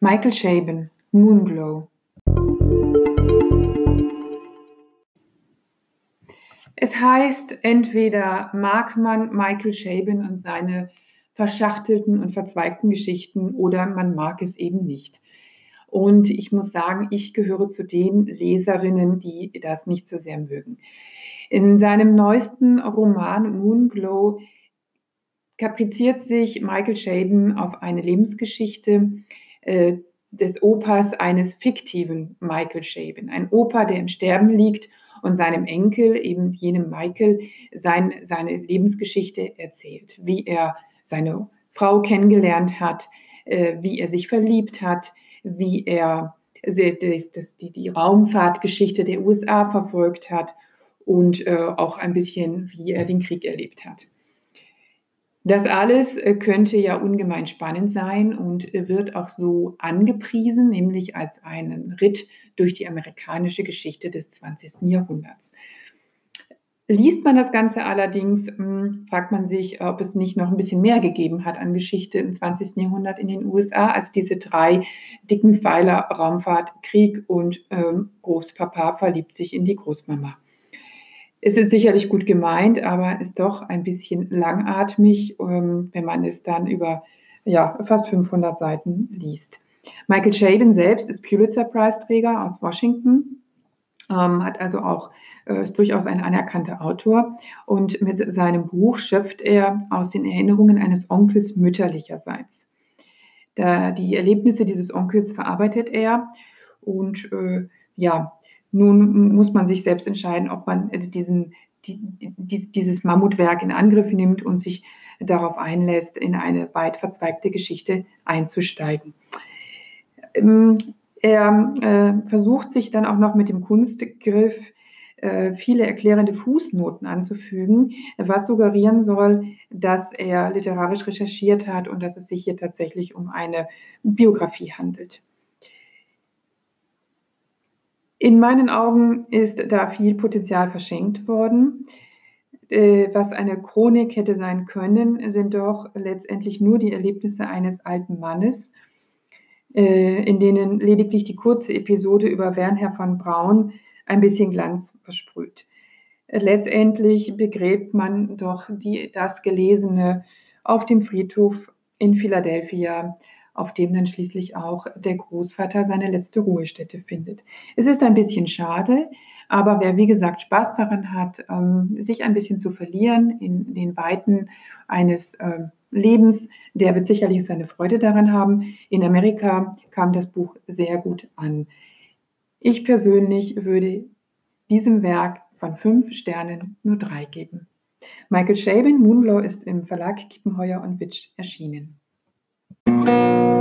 Michael Chabon, Moonglow. Es heißt, entweder mag man Michael Chabon und seine verschachtelten und verzweigten Geschichten oder man mag es eben nicht. Und ich muss sagen, ich gehöre zu den Leserinnen, die das nicht so sehr mögen. In seinem neuesten Roman Moonglow kapriziert sich Michael Chabon auf eine Lebensgeschichte äh, des Opas eines fiktiven Michael Chabon. Ein Opa, der im Sterben liegt und seinem Enkel, eben jenem Michael, sein, seine Lebensgeschichte erzählt, wie er seine Frau kennengelernt hat, äh, wie er sich verliebt hat, wie er das, das, die, die Raumfahrtgeschichte der USA verfolgt hat und äh, auch ein bisschen, wie er den Krieg erlebt hat. Das alles äh, könnte ja ungemein spannend sein und wird auch so angepriesen, nämlich als einen Ritt durch die amerikanische Geschichte des 20. Jahrhunderts. Liest man das Ganze allerdings, hm, fragt man sich, ob es nicht noch ein bisschen mehr gegeben hat an Geschichte im 20. Jahrhundert in den USA als diese drei dicken Pfeiler Raumfahrt, Krieg und ähm, Großpapa verliebt sich in die Großmama. Es ist sicherlich gut gemeint, aber ist doch ein bisschen langatmig, ähm, wenn man es dann über ja, fast 500 Seiten liest. Michael Chabon selbst ist Pulitzer-Preisträger aus Washington, ähm, hat also auch äh, durchaus ein anerkannter Autor und mit seinem Buch schöpft er aus den Erinnerungen eines Onkels mütterlicherseits. Da die Erlebnisse dieses Onkels verarbeitet er und äh, ja, nun muss man sich selbst entscheiden, ob man äh, diesen, die, die, dieses Mammutwerk in Angriff nimmt und sich darauf einlässt, in eine weit verzweigte Geschichte einzusteigen. Ähm, er äh, versucht sich dann auch noch mit dem Kunstgriff äh, viele erklärende Fußnoten anzufügen, was suggerieren soll, dass er literarisch recherchiert hat und dass es sich hier tatsächlich um eine Biografie handelt. In meinen Augen ist da viel Potenzial verschenkt worden. Äh, was eine Chronik hätte sein können, sind doch letztendlich nur die Erlebnisse eines alten Mannes, äh, in denen lediglich die kurze Episode über Wernher von Braun ein bisschen Glanz versprüht. Letztendlich begräbt man doch die, das Gelesene auf dem Friedhof in Philadelphia auf dem dann schließlich auch der Großvater seine letzte Ruhestätte findet. Es ist ein bisschen schade, aber wer, wie gesagt, Spaß daran hat, ähm, sich ein bisschen zu verlieren in den Weiten eines ähm, Lebens, der wird sicherlich seine Freude daran haben. In Amerika kam das Buch sehr gut an. Ich persönlich würde diesem Werk von fünf Sternen nur drei geben. Michael Chabin, Moonlaw, ist im Verlag Kippenheuer und Witsch erschienen. Thank you.